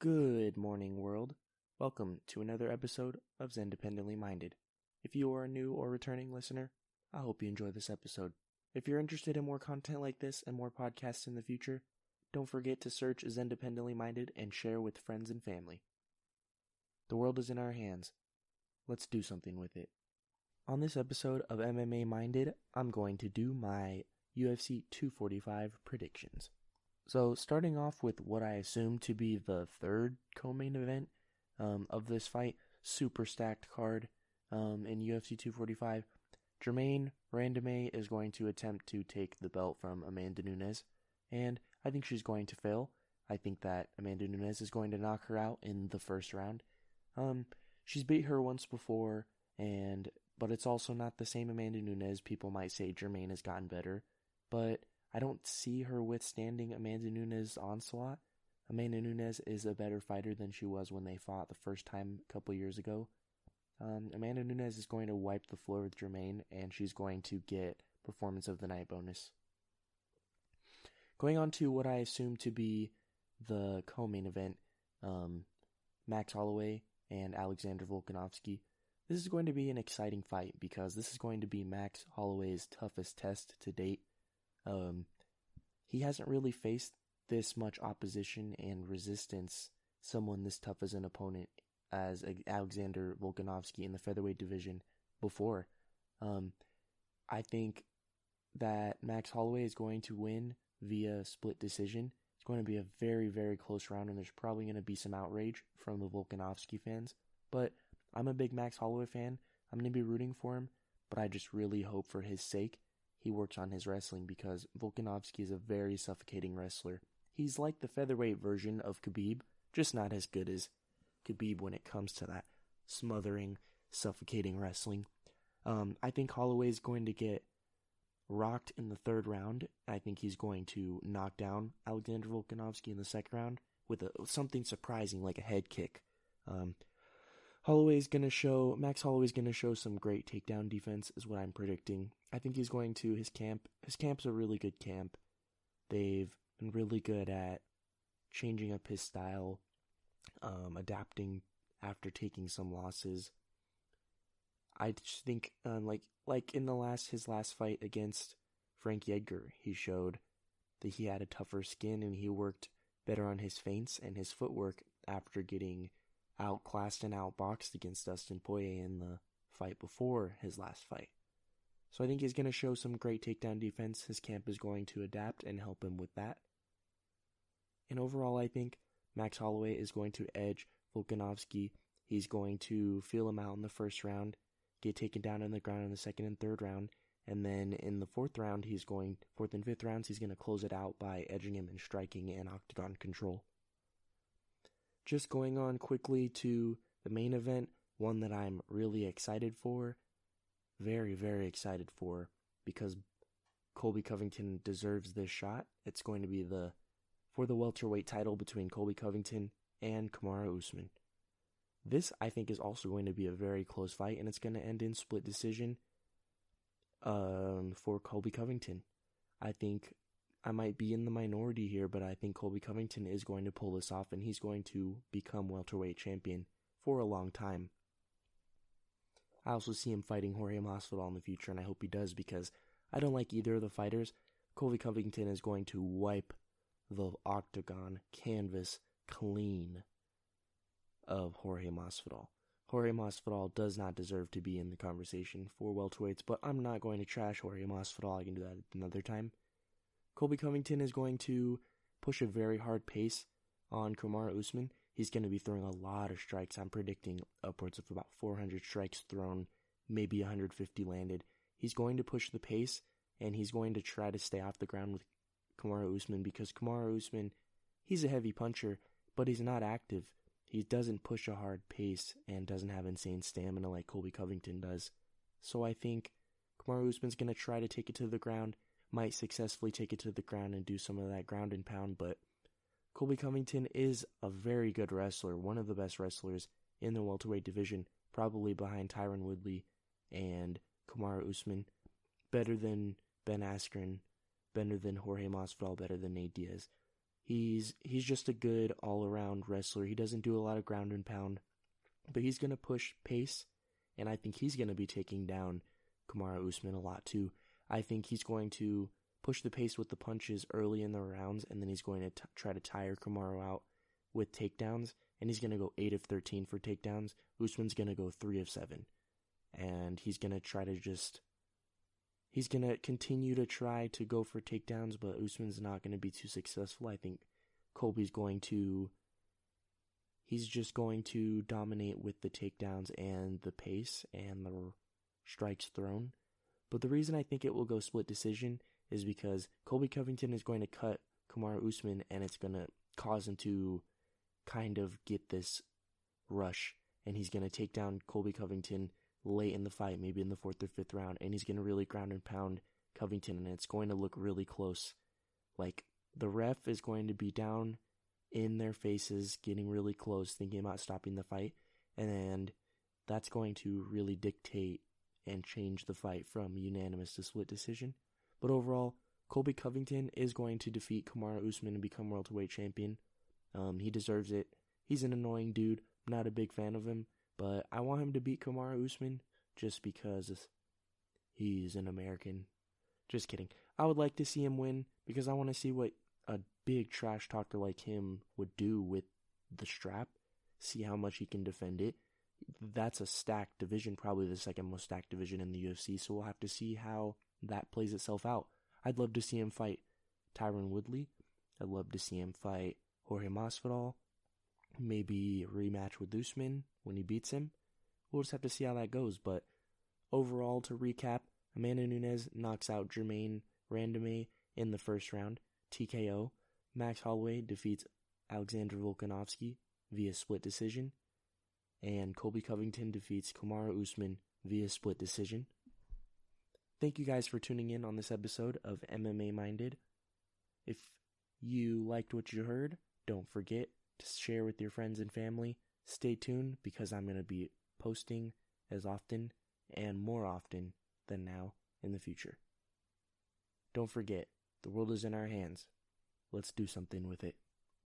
Good morning, world. Welcome to another episode of Zendependently Minded. If you are a new or returning listener, I hope you enjoy this episode. If you're interested in more content like this and more podcasts in the future, don't forget to search Zendependently Minded and share with friends and family. The world is in our hands. Let's do something with it. On this episode of MMA Minded, I'm going to do my UFC 245 predictions. So, starting off with what I assume to be the third co main event um, of this fight, super stacked card um, in UFC 245. Germaine Randamie is going to attempt to take the belt from Amanda Nunes, and I think she's going to fail. I think that Amanda Nunes is going to knock her out in the first round. Um, she's beat her once before, and but it's also not the same Amanda Nunes. People might say Germaine has gotten better, but I don't see her withstanding Amanda Nunes' onslaught. Amanda Nunes is a better fighter than she was when they fought the first time a couple years ago. Um, Amanda Nunes is going to wipe the floor with Germaine, and she's going to get performance of the night bonus. Going on to what I assume to be the co-main event, um, Max Holloway and Alexander Volkanovski. This is going to be an exciting fight because this is going to be Max Holloway's toughest test to date. Um, he hasn't really faced this much opposition and resistance, someone this tough as an opponent as Alexander Volkanovski in the featherweight division before. Um, I think that Max Holloway is going to win via split decision. It's going to be a very, very close round, and there's probably going to be some outrage from the Volkanovski fans. But I'm a big Max Holloway fan. I'm going to be rooting for him, but I just really hope for his sake he works on his wrestling because Volkanovski is a very suffocating wrestler. He's like the featherweight version of Khabib, just not as good as Khabib when it comes to that smothering, suffocating wrestling. Um, I think Holloway is going to get rocked in the third round. I think he's going to knock down Alexander Volkanovski in the second round with a, something surprising like a head kick. Um, Holloway's going to show, Max Holloway's going to show some great takedown defense, is what I'm predicting. I think he's going to, his camp, his camp's a really good camp. They've been really good at changing up his style, um, adapting after taking some losses. I just think, um, like, like in the last, his last fight against Frankie Edgar, he showed that he had a tougher skin and he worked better on his feints and his footwork after getting outclassed and outboxed against Dustin Poirier in the fight before his last fight. So I think he's going to show some great takedown defense. His camp is going to adapt and help him with that. And overall, I think Max Holloway is going to edge Volkanovski. He's going to feel him out in the first round, get taken down in the ground in the second and third round, and then in the fourth round, he's going fourth and fifth rounds, he's going to close it out by edging him in striking and octagon control. Just going on quickly to the main event, one that I'm really excited for. Very, very excited for because Colby Covington deserves this shot. It's going to be the for the welterweight title between Colby Covington and Kamaru Usman. This, I think, is also going to be a very close fight, and it's going to end in split decision um, for Colby Covington. I think I might be in the minority here, but I think Colby Covington is going to pull this off and he's going to become welterweight champion for a long time. I also see him fighting Jorge Masvidal in the future, and I hope he does because I don't like either of the fighters. Colby Covington is going to wipe the octagon canvas clean of Jorge Masvidal. Jorge Masvidal does not deserve to be in the conversation for welterweights, but I'm not going to trash Jorge Masvidal. I can do that another time. Colby Covington is going to push a very hard pace on Kamaru Usman. He's going to be throwing a lot of strikes. I'm predicting upwards of about 400 strikes thrown, maybe 150 landed. He's going to push the pace, and he's going to try to stay off the ground with Kamaru Usman because Kamaru Usman, he's a heavy puncher, but he's not active. He doesn't push a hard pace and doesn't have insane stamina like Colby Covington does. So I think Kamaru Usman's going to try to take it to the ground might successfully take it to the ground and do some of that ground and pound, but Colby Covington is a very good wrestler, one of the best wrestlers in the welterweight division, probably behind Tyron Woodley and Kamaru Usman, better than Ben Askren, better than Jorge Masvidal, better than Nate Diaz. He's he's just a good all around wrestler. He doesn't do a lot of ground and pound, but he's gonna push pace, and I think he's gonna be taking down Kamaru Usman a lot too. I think he's going to push the pace with the punches early in the rounds, and then he's going to t- try to tire Kamaru out with takedowns, and he's going to go 8 of 13 for takedowns. Usman's going to go 3 of 7. And he's going to try to just. He's going to continue to try to go for takedowns, but Usman's not going to be too successful. I think Colby's going to. He's just going to dominate with the takedowns and the pace and the strikes thrown. But the reason I think it will go split decision is because Colby Covington is going to cut Kamaru Usman and it's going to cause him to kind of get this rush. And he's going to take down Colby Covington late in the fight, maybe in the fourth or fifth round, and he's going to really ground and pound Covington. And it's going to look really close. Like the ref is going to be down in their faces, getting really close, thinking about stopping the fight, and that's going to really dictate and change the fight from unanimous to split decision. But overall, Colby Covington is going to defeat Kamaru Usman and become world welterweight champion. Um, he deserves it. He's an annoying dude. I'm not a big fan of him, but I want him to beat Kamaru Usman just because he's an American. Just kidding. I would like to see him win because I want to see what a big trash talker like him would do with the strap. See how much he can defend it that's a stacked division, probably the second most stacked division in the UFC. So we'll have to see how that plays itself out. I'd love to see him fight Tyron Woodley. I'd love to see him fight Jorge Masvidal. Maybe rematch with Usman when he beats him. We'll just have to see how that goes. But overall, to recap, Amanda Nunes knocks out Germaine Randamie in the first round. TKO. Max Holloway defeats Alexander Volkanovski via split decision and Colby Covington defeats Kamaru Usman via split decision. Thank you guys for tuning in on this episode of MMA Minded. If you liked what you heard, don't forget to share with your friends and family. Stay tuned because I'm going to be posting as often and more often than now in the future. Don't forget, the world is in our hands. Let's do something with it.